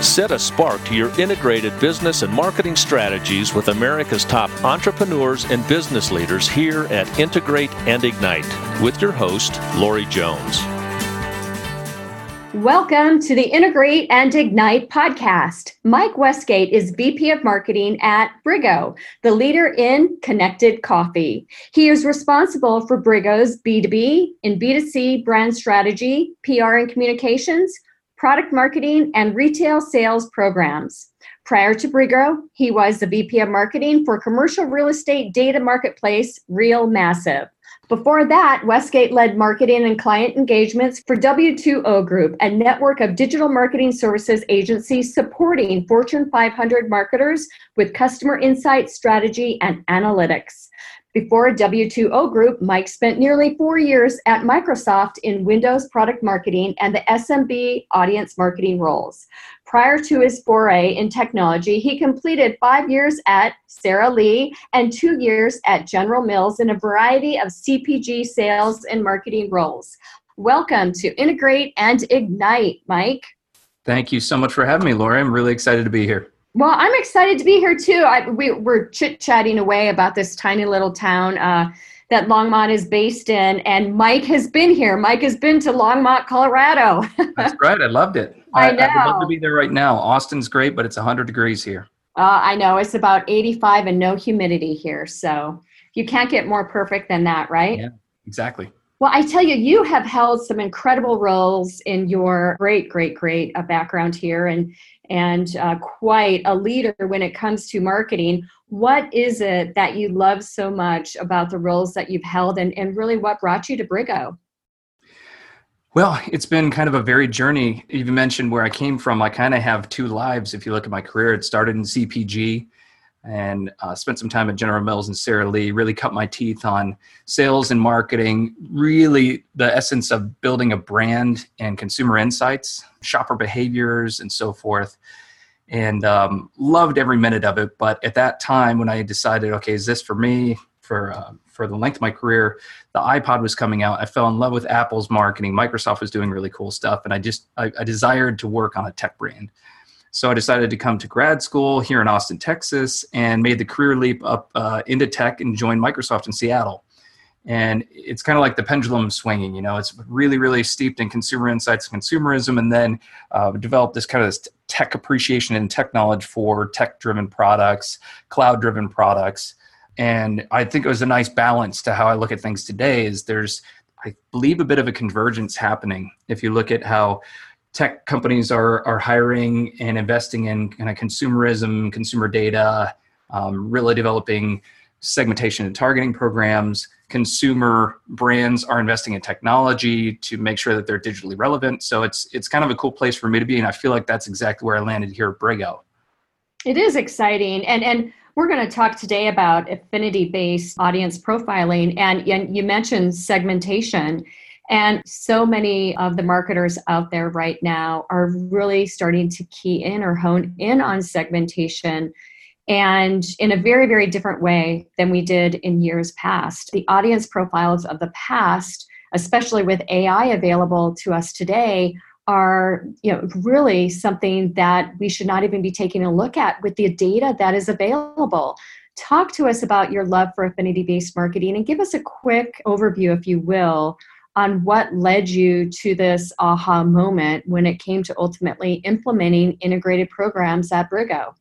Set a spark to your integrated business and marketing strategies with America's top entrepreneurs and business leaders here at Integrate and Ignite with your host, Lori Jones. Welcome to the Integrate and Ignite podcast. Mike Westgate is VP of Marketing at Briggo, the leader in connected coffee. He is responsible for Briggo's B2B and B2C brand strategy, PR and communications, product marketing, and retail sales programs. Prior to Briggo, he was the VP of Marketing for commercial real estate data marketplace Real Massive. Before that, Westgate led marketing and client engagements for W2O Group, a network of digital marketing services agencies supporting Fortune 500 marketers with customer insight, strategy, and analytics. Before W2O Group, Mike spent nearly four years at Microsoft in Windows product marketing and the SMB audience marketing roles. Prior to his foray in technology, he completed five years at Sara Lee and two years at General Mills in a variety of CPG sales and marketing roles. Welcome to Integrate and Ignite, Mike. Thank you so much for having me, Laura. I'm really excited to be here. Well, I'm excited to be here too. I, we, are chit chatting away about this tiny little town. Uh, that Longmont is based in. And Mike has been here. Mike has been to Longmont, Colorado. That's right. I loved it. I, I know. I would love to be there right now. Austin's great, but it's 100 degrees here. Uh, I know. It's about 85 and no humidity here. So you can't get more perfect than that, right? Yeah, exactly. Well, I tell you, you have held some incredible roles in your great, great, great uh, background here and and uh, quite a leader when it comes to marketing. What is it that you love so much about the roles that you've held, and, and really what brought you to Briggo? Well, it's been kind of a varied journey. You mentioned where I came from. I kind of have two lives. If you look at my career, it started in CPG and uh, spent some time at General Mills and Sara Lee. Really cut my teeth on sales and marketing. Really, the essence of building a brand and consumer insights, shopper behaviors, and so forth and um, loved every minute of it. But at that time, when I decided, okay, is this for me? For uh, for the length of my career, the iPod was coming out. I fell in love with Apple's marketing. Microsoft was doing really cool stuff, and I just I, I desired to work on a tech brand. So I decided to come to grad school here in Austin, Texas, and made the career leap up uh, into tech and joined Microsoft in Seattle and it's kind of like the pendulum swinging you know it's really really steeped in consumer insights and consumerism and then uh, developed this kind of this tech appreciation and tech knowledge for tech driven products cloud driven products and i think it was a nice balance to how i look at things today is there's i believe a bit of a convergence happening if you look at how tech companies are are hiring and investing in kind of consumerism consumer data um, really developing segmentation and targeting programs consumer brands are investing in technology to make sure that they're digitally relevant. So it's it's kind of a cool place for me to be, and I feel like that's exactly where I landed here at Briggo. It is exciting, and and we're going to talk today about affinity-based audience profiling, and, and you mentioned segmentation. And so many of the marketers out there right now are really starting to key in or hone in on segmentation and in a very, very different way than we did in years past. The audience profiles of the past, especially with AI available to us today, are you know really something that we should not even be taking a look at with the data that is available talk to us about your love for affinity based marketing and give us a quick overview if you will on what led you to this aha moment when it came to ultimately implementing integrated programs at Briggo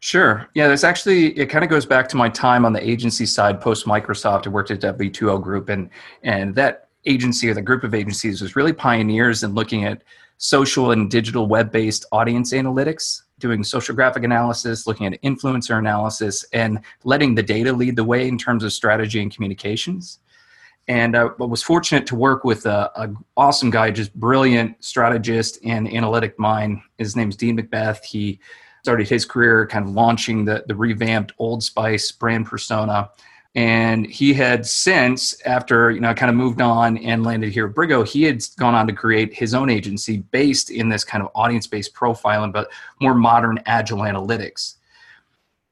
Sure. Yeah, that's actually it. Kind of goes back to my time on the agency side post Microsoft. I worked at W2O Group, and and that agency or the group of agencies was really pioneers in looking at social and digital web-based audience analytics, doing social graphic analysis, looking at influencer analysis, and letting the data lead the way in terms of strategy and communications. And uh, I was fortunate to work with a, a awesome guy, just brilliant strategist and analytic mind. His name's Dean Macbeth. He started his career kind of launching the, the revamped Old Spice brand persona. And he had since, after you know, kind of moved on and landed here at Briggo he had gone on to create his own agency based in this kind of audience-based profiling, but more modern, agile analytics.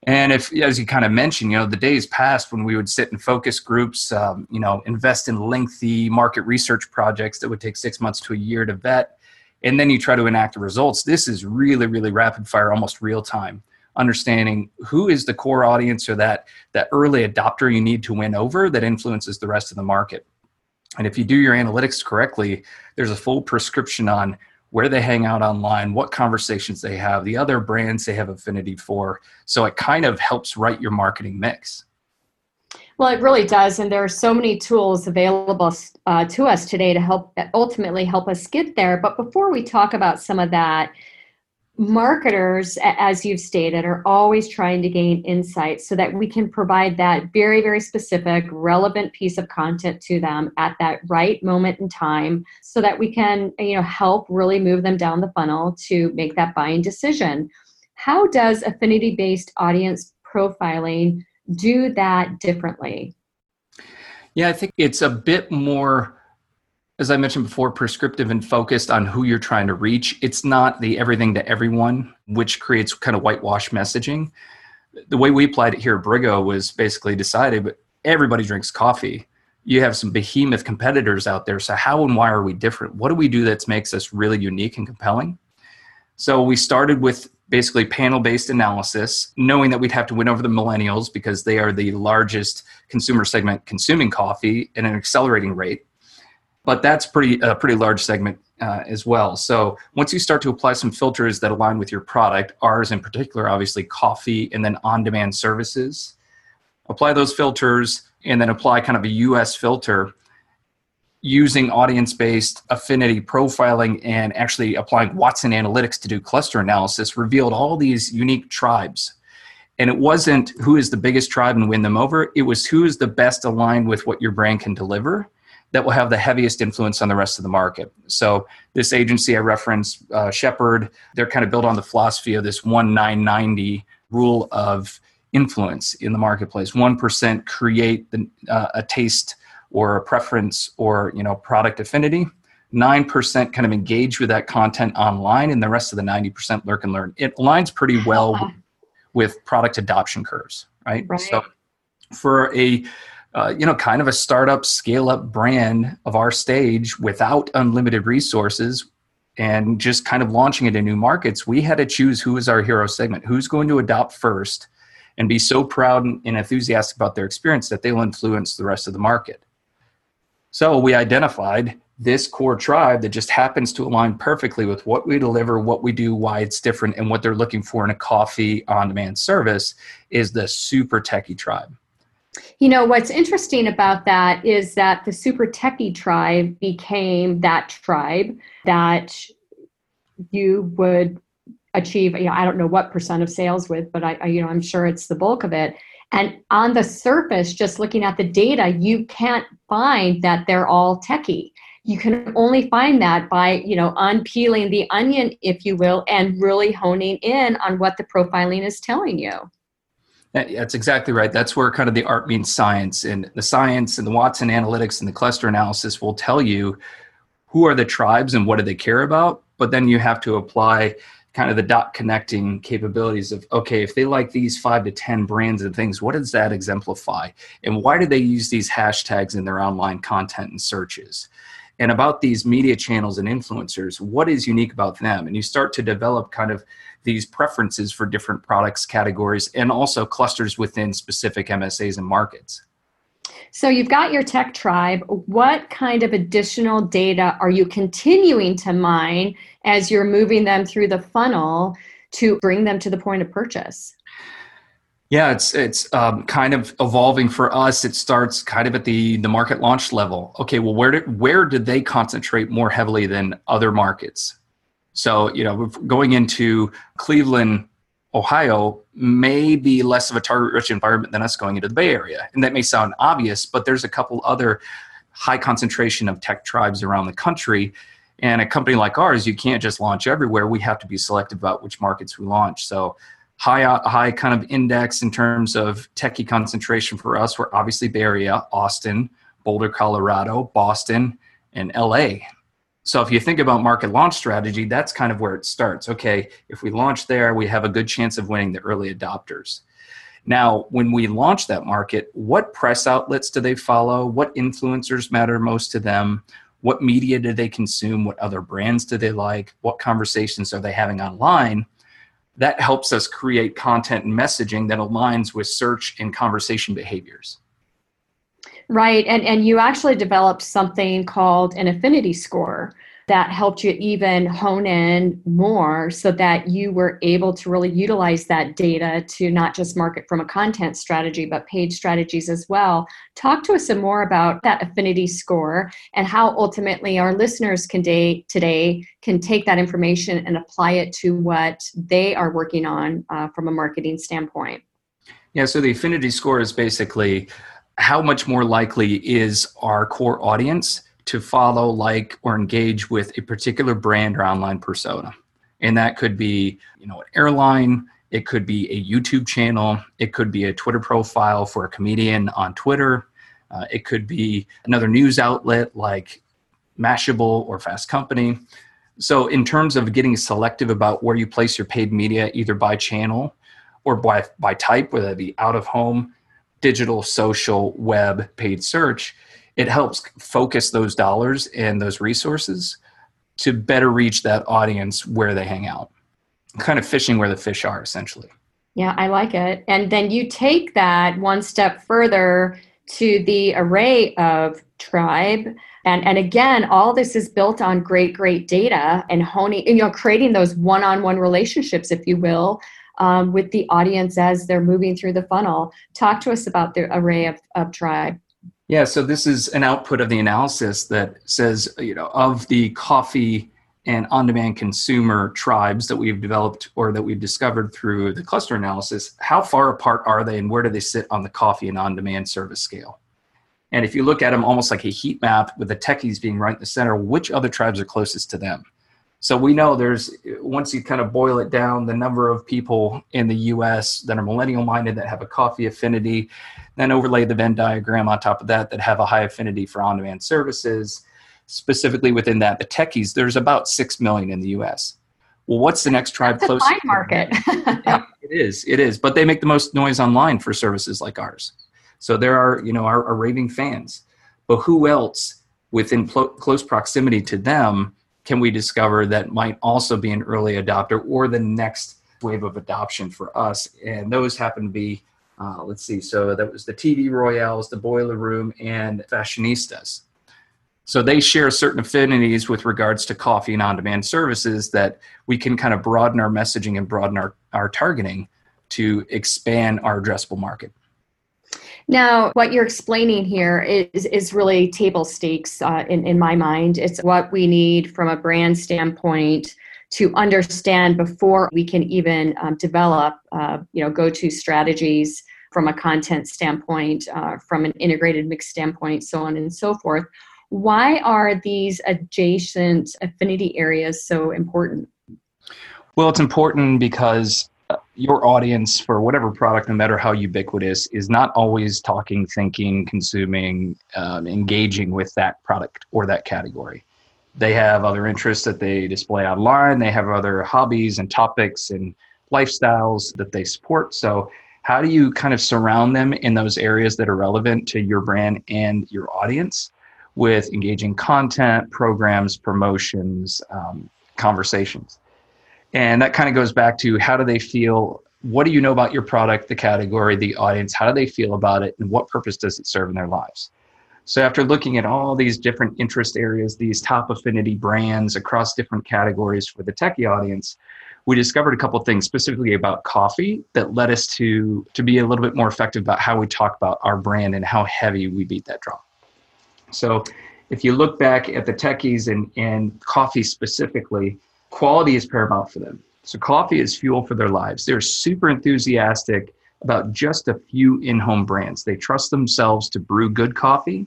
And if, as you kind of mentioned, you know, the days past when we would sit in focus groups, um, you know, invest in lengthy market research projects that would take six months to a year to vet, and then you try to enact the results. This is really, really rapid fire, almost real time. Understanding who is the core audience or that that early adopter you need to win over that influences the rest of the market. And if you do your analytics correctly, there's a full prescription on where they hang out online, what conversations they have, the other brands they have affinity for. So it kind of helps write your marketing mix. Well, it really does. And there are so many tools available uh, to us today to help ultimately help us get there. But before we talk about some of that, marketers, as you've stated, are always trying to gain insight so that we can provide that very, very specific, relevant piece of content to them at that right moment in time so that we can, you know, help really move them down the funnel to make that buying decision. How does affinity based audience profiling do that differently? Yeah, I think it's a bit more as I mentioned before, prescriptive and focused on who you're trying to reach. It's not the everything to everyone, which creates kind of whitewash messaging. The way we applied it here at Briggo was basically decided, but everybody drinks coffee. You have some behemoth competitors out there. So how and why are we different? What do we do that makes us really unique and compelling? So we started with basically panel based analysis, knowing that we'd have to win over the millennials because they are the largest consumer segment consuming coffee at an accelerating rate but that's pretty a pretty large segment uh, as well. So once you start to apply some filters that align with your product, ours in particular, obviously coffee, and then on-demand services, apply those filters, and then apply kind of a U.S. filter using audience-based affinity profiling and actually applying Watson Analytics to do cluster analysis revealed all these unique tribes. And it wasn't who is the biggest tribe and win them over. It was who is the best aligned with what your brand can deliver that will have the heaviest influence on the rest of the market. So this agency I referenced, uh, Shepherd, they're kind of built on the philosophy of this one nine ninety rule of influence in the marketplace. One percent create the, uh, a taste or a preference or you know product affinity. Nine percent kind of engage with that content online, and the rest of the ninety percent lurk and learn. It aligns pretty well with, with product adoption curves, right? right. So for a uh, you know, kind of a startup, scale up brand of our stage without unlimited resources and just kind of launching it in new markets, we had to choose who is our hero segment, who's going to adopt first and be so proud and enthusiastic about their experience that they'll influence the rest of the market. So we identified this core tribe that just happens to align perfectly with what we deliver, what we do, why it's different, and what they're looking for in a coffee on demand service is the super techie tribe. You know, what's interesting about that is that the super techie tribe became that tribe that you would achieve, you know, I don't know what percent of sales with, but I, I, you know, I'm sure it's the bulk of it. And on the surface, just looking at the data, you can't find that they're all techie. You can only find that by, you know, unpeeling the onion, if you will, and really honing in on what the profiling is telling you. That's exactly right. That's where kind of the art means science, and the science and the Watson analytics and the cluster analysis will tell you who are the tribes and what do they care about. But then you have to apply kind of the dot connecting capabilities of okay, if they like these five to ten brands and things, what does that exemplify, and why do they use these hashtags in their online content and searches? And about these media channels and influencers, what is unique about them? And you start to develop kind of these preferences for different products categories and also clusters within specific MSAs and markets. So you've got your tech tribe. What kind of additional data are you continuing to mine as you're moving them through the funnel to bring them to the point of purchase? Yeah, it's it's um, kind of evolving for us. It starts kind of at the the market launch level. Okay, well, where did where did they concentrate more heavily than other markets? So, you know, going into Cleveland, Ohio may be less of a target rich environment than us going into the Bay Area. And that may sound obvious, but there's a couple other high concentration of tech tribes around the country. And a company like ours, you can't just launch everywhere. We have to be selective about which markets we launch. So, high uh, high kind of index in terms of techie concentration for us. We're obviously Bay Area, Austin, Boulder, Colorado, Boston, and LA. So if you think about market launch strategy, that's kind of where it starts. Okay, if we launch there, we have a good chance of winning the early adopters. Now, when we launch that market, what press outlets do they follow? What influencers matter most to them? what media do they consume, what other brands do they like, what conversations are they having online. That helps us create content and messaging that aligns with search and conversation behaviors. Right. And, and you actually developed something called an affinity score that helped you even hone in more so that you were able to really utilize that data to not just market from a content strategy, but paid strategies as well. Talk to us some more about that affinity score and how ultimately our listeners can day, today can take that information and apply it to what they are working on uh, from a marketing standpoint. Yeah, so the affinity score is basically how much more likely is our core audience to follow, like, or engage with a particular brand or online persona. And that could be, you know, an airline, it could be a YouTube channel, it could be a Twitter profile for a comedian on Twitter, uh, it could be another news outlet like Mashable or Fast Company. So, in terms of getting selective about where you place your paid media, either by channel or by, by type, whether it be out of home, digital, social, web, paid search, it helps focus those dollars and those resources to better reach that audience where they hang out. Kind of fishing where the fish are, essentially. Yeah, I like it. And then you take that one step further to the array of tribe. And, and again, all this is built on great, great data and honing, you know, creating those one on one relationships, if you will, um, with the audience as they're moving through the funnel. Talk to us about the array of, of tribe. Yeah, so this is an output of the analysis that says, you know, of the coffee and on demand consumer tribes that we've developed or that we've discovered through the cluster analysis, how far apart are they and where do they sit on the coffee and on demand service scale? And if you look at them almost like a heat map with the techies being right in the center, which other tribes are closest to them? So we know there's, once you kind of boil it down, the number of people in the US that are millennial minded that have a coffee affinity, then overlay the Venn diagram on top of that that have a high affinity for on demand services. Specifically within that, the techies, there's about 6 million in the US. Well, what's the next tribe That's close? A market. yeah, it is. It is. But they make the most noise online for services like ours. So there are, you know, our, our raving fans. But who else within pl- close proximity to them can we discover that might also be an early adopter or the next wave of adoption for us? And those happen to be, uh, let's see, so that was the TV Royales, the Boiler Room, and Fashionistas. So they share certain affinities with regards to coffee and on demand services that we can kind of broaden our messaging and broaden our, our targeting to expand our addressable market. Now, what you're explaining here is, is really table stakes uh, in, in my mind. It's what we need from a brand standpoint to understand before we can even um, develop, uh, you know, go-to strategies from a content standpoint, uh, from an integrated mix standpoint, so on and so forth. Why are these adjacent affinity areas so important? Well, it's important because your audience for whatever product, no matter how ubiquitous, is not always talking, thinking, consuming, um, engaging with that product or that category. They have other interests that they display online. They have other hobbies and topics and lifestyles that they support. So, how do you kind of surround them in those areas that are relevant to your brand and your audience with engaging content, programs, promotions, um, conversations? And that kind of goes back to how do they feel? What do you know about your product, the category, the audience? How do they feel about it? And what purpose does it serve in their lives? So, after looking at all these different interest areas, these top affinity brands across different categories for the techie audience, we discovered a couple things specifically about coffee that led us to to be a little bit more effective about how we talk about our brand and how heavy we beat that drum. So, if you look back at the techies and, and coffee specifically, quality is paramount for them. So coffee is fuel for their lives. They're super enthusiastic about just a few in-home brands. They trust themselves to brew good coffee.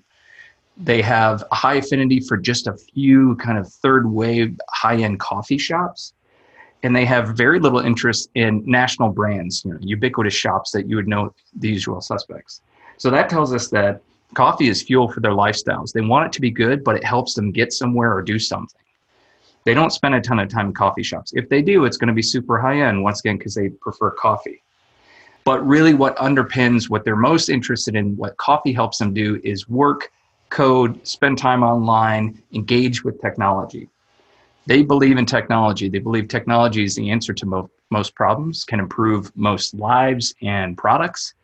They have a high affinity for just a few kind of third wave high-end coffee shops. And they have very little interest in national brands, you know, ubiquitous shops that you would know the usual suspects. So that tells us that coffee is fuel for their lifestyles. They want it to be good, but it helps them get somewhere or do something. They don't spend a ton of time in coffee shops. If they do, it's going to be super high end, once again, because they prefer coffee. But really, what underpins what they're most interested in, what coffee helps them do, is work, code, spend time online, engage with technology. They believe in technology. They believe technology is the answer to mo- most problems, can improve most lives and products.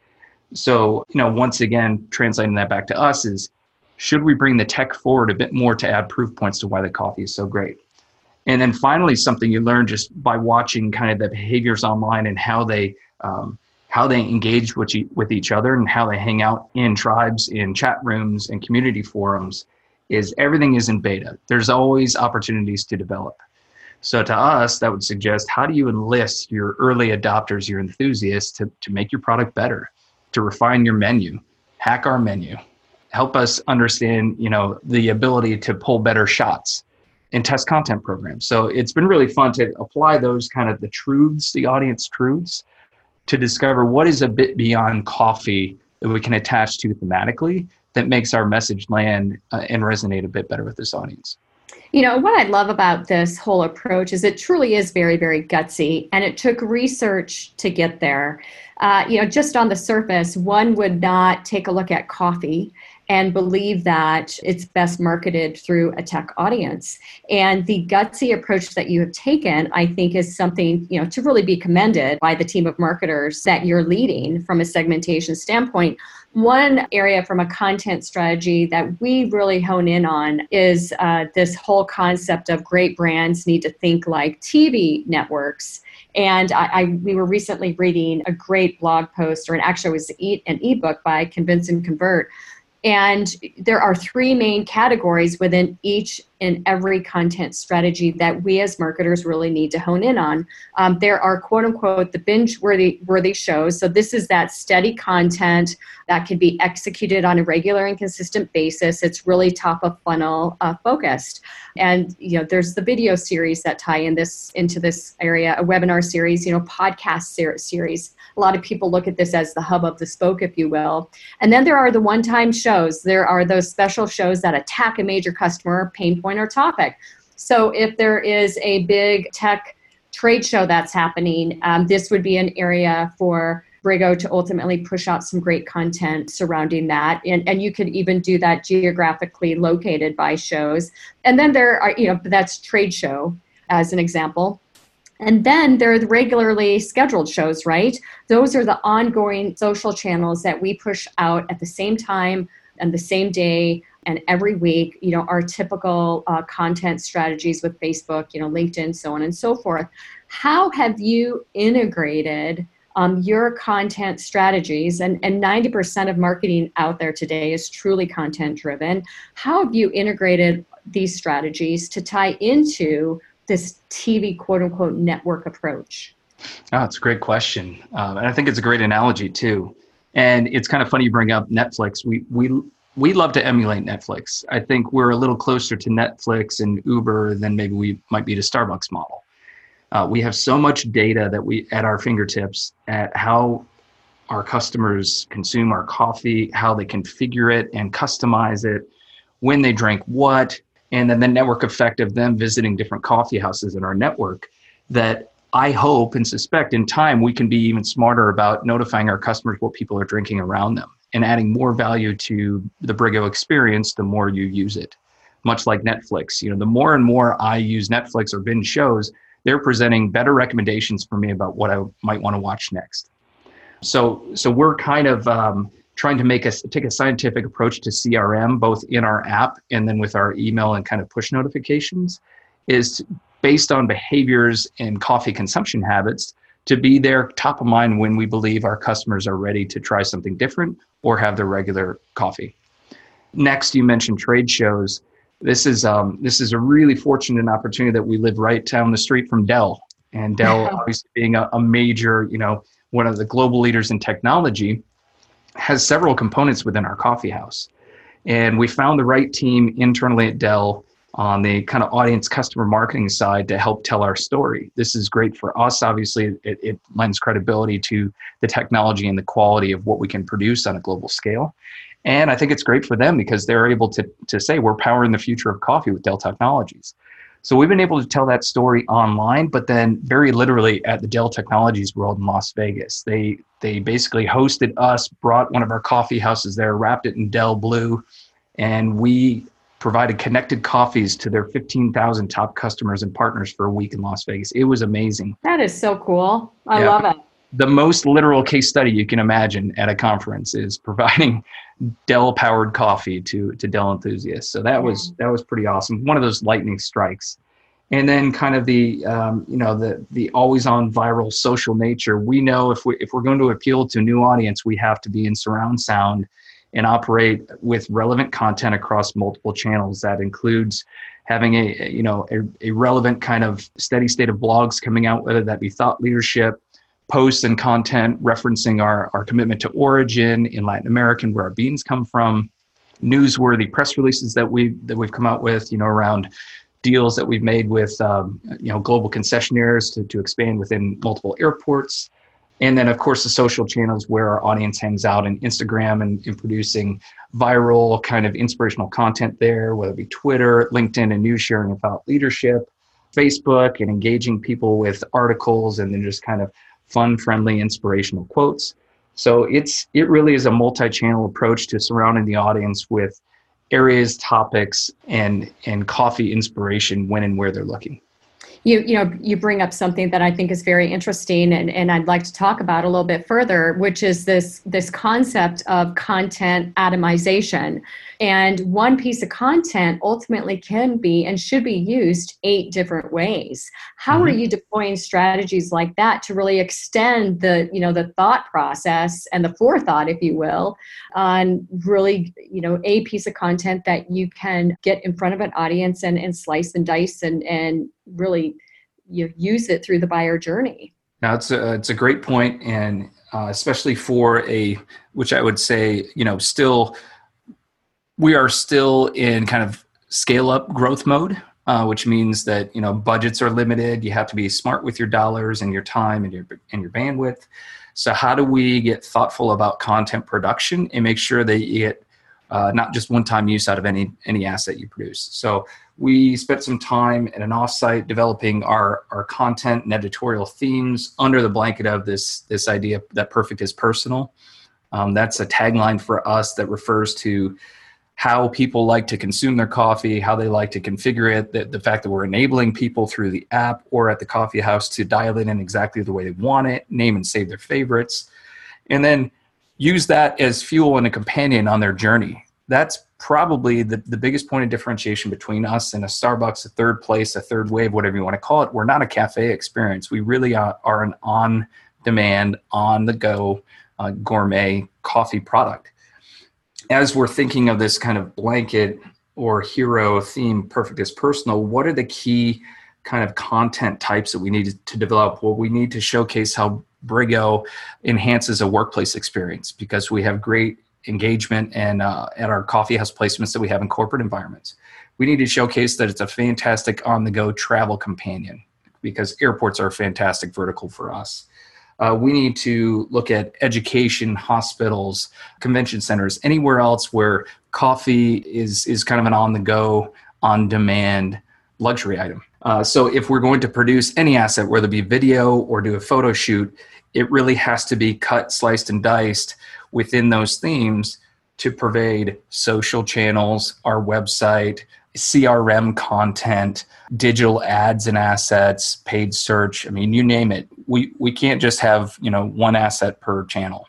So, you know, once again, translating that back to us is should we bring the tech forward a bit more to add proof points to why the coffee is so great? And then finally, something you learn just by watching kind of the behaviors online and how they um, how they engage with, with each other and how they hang out in tribes, in chat rooms, and community forums is everything is in beta. There's always opportunities to develop. So to us, that would suggest how do you enlist your early adopters, your enthusiasts to, to make your product better, to refine your menu, hack our menu, help us understand, you know, the ability to pull better shots and test content programs. So it's been really fun to apply those kind of the truths, the audience truths, to discover what is a bit beyond coffee that we can attach to thematically that makes our message land uh, and resonate a bit better with this audience. You know, what I love about this whole approach is it truly is very, very gutsy, and it took research to get there. Uh, you know, just on the surface, one would not take a look at coffee and believe that it's best marketed through a tech audience. And the gutsy approach that you have taken, I think, is something you know to really be commended by the team of marketers that you're leading from a segmentation standpoint. One area from a content strategy that we really hone in on is uh, this whole concept of great brands need to think like TV networks. And I, I, we were recently reading a great blog post, or an, actually it was an ebook by Convince and Convert and there are three main categories within each and every content strategy that we as marketers really need to hone in on. Um, there are quote unquote the binge worthy worthy shows. So this is that steady content that can be executed on a regular and consistent basis. It's really top of funnel uh, focused. And you know, there's the video series that tie in this into this area, a webinar series, you know, podcast ser- series a lot of people look at this as the hub of the spoke, if you will. And then there are the one time shows. There are those special shows that attack a major customer, pain point, or topic. So if there is a big tech trade show that's happening, um, this would be an area for Briggo to ultimately push out some great content surrounding that. And, and you could even do that geographically located by shows. And then there are, you know, that's trade show as an example. And then there are the regularly scheduled shows, right? Those are the ongoing social channels that we push out at the same time and the same day and every week, you know, our typical uh, content strategies with Facebook, you know, LinkedIn, so on and so forth. How have you integrated um, your content strategies? And, and 90% of marketing out there today is truly content driven. How have you integrated these strategies to tie into this TV quote unquote network approach? Oh, it's a great question. Um, and I think it's a great analogy too. And it's kind of funny you bring up Netflix. We, we, we love to emulate Netflix. I think we're a little closer to Netflix and Uber than maybe we might be to Starbucks model. Uh, we have so much data that we at our fingertips at how our customers consume our coffee, how they configure it and customize it, when they drink what, and then the network effect of them visiting different coffee houses in our network that I hope and suspect in time we can be even smarter about notifying our customers what people are drinking around them and adding more value to the Briggo experience the more you use it. Much like Netflix, you know, the more and more I use Netflix or binge shows, they're presenting better recommendations for me about what I might want to watch next. So, so we're kind of um, trying to make us take a scientific approach to CRM, both in our app and then with our email and kind of push notifications, is based on behaviors and coffee consumption habits to be there top of mind when we believe our customers are ready to try something different or have their regular coffee. Next, you mentioned trade shows. This is um, this is a really fortunate opportunity that we live right down the street from Dell, and Dell obviously being a, a major, you know, one of the global leaders in technology has several components within our coffee house. And we found the right team internally at Dell on the kind of audience customer marketing side to help tell our story. This is great for us. Obviously, it, it, lends credibility to the technology and the quality of what we can produce on a global scale. And I think it's great for them because they're able to, to say, we're powering the future of coffee with Dell Technologies. So we've been able to tell that story online, but then very literally at the Dell Technologies World in Las Vegas. They they basically hosted us, brought one of our coffee houses there, wrapped it in Dell blue, and we provided connected coffees to their 15,000 top customers and partners for a week in Las Vegas. It was amazing. That is so cool. I yeah. love it. The most literal case study you can imagine at a conference is providing Dell powered coffee to to Dell enthusiasts. So that was that was pretty awesome. One of those lightning strikes. And then kind of the um, you know the the always on viral social nature. We know if we if we're going to appeal to a new audience, we have to be in surround sound and operate with relevant content across multiple channels. That includes having a you know a, a relevant kind of steady state of blogs coming out, whether that be thought leadership, posts and content referencing our, our commitment to origin in Latin America and where our beans come from, newsworthy press releases that we that we've come out with, you know, around deals that we've made with um, you know global concessionaires to, to expand within multiple airports and then of course the social channels where our audience hangs out and instagram and, and producing viral kind of inspirational content there whether it be twitter linkedin and news sharing about leadership facebook and engaging people with articles and then just kind of fun friendly inspirational quotes. So it's it really is a multi-channel approach to surrounding the audience with areas topics and and coffee inspiration when and where they're looking you you know you bring up something that I think is very interesting and, and I'd like to talk about a little bit further, which is this this concept of content atomization. And one piece of content ultimately can be and should be used eight different ways. How mm-hmm. are you deploying strategies like that to really extend the you know the thought process and the forethought, if you will, on really you know a piece of content that you can get in front of an audience and, and slice and dice and and really you know, use it through the buyer journey. Now it's a it's a great point, and uh, especially for a which I would say you know still we are still in kind of scale up growth mode. Uh, which means that you know budgets are limited. You have to be smart with your dollars and your time and your and your bandwidth. So how do we get thoughtful about content production and make sure that you get uh, not just one-time use out of any any asset you produce? So we spent some time at an offsite developing our, our content and editorial themes under the blanket of this, this idea that perfect is personal. Um, that's a tagline for us that refers to how people like to consume their coffee, how they like to configure it, the, the fact that we're enabling people through the app or at the coffee house to dial it in exactly the way they want it, name and save their favorites, and then use that as fuel and a companion on their journey. That's probably the, the biggest point of differentiation between us and a Starbucks, a third place, a third wave, whatever you want to call it. We're not a cafe experience. We really are, are an on demand, on the go uh, gourmet coffee product. As we're thinking of this kind of blanket or hero theme, perfect is personal, what are the key kind of content types that we need to develop? Well, we need to showcase how Briggo enhances a workplace experience because we have great engagement and uh, at our coffee house placements that we have in corporate environments. We need to showcase that it's a fantastic on the go travel companion because airports are a fantastic vertical for us. Uh, we need to look at education, hospitals, convention centers, anywhere else where coffee is is kind of an on the go, on demand luxury item. Uh, so if we're going to produce any asset, whether it be video or do a photo shoot, it really has to be cut, sliced, and diced within those themes to pervade social channels, our website, CRM content, digital ads and assets, paid search. I mean, you name it. We we can't just have, you know, one asset per channel.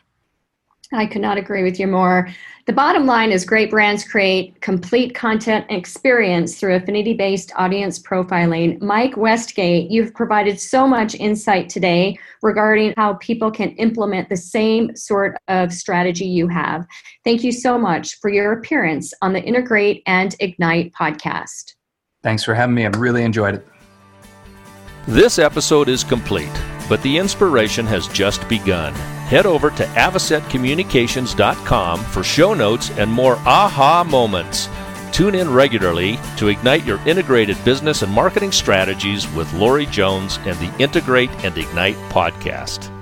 I could not agree with you more. The bottom line is great brands create complete content experience through affinity based audience profiling. Mike Westgate, you've provided so much insight today regarding how people can implement the same sort of strategy you have. Thank you so much for your appearance on the Integrate and Ignite podcast. Thanks for having me. I've really enjoyed it. This episode is complete, but the inspiration has just begun head over to avocetcommunications.com for show notes and more aha moments. Tune in regularly to ignite your integrated business and marketing strategies with Lori Jones and the Integrate and Ignite podcast.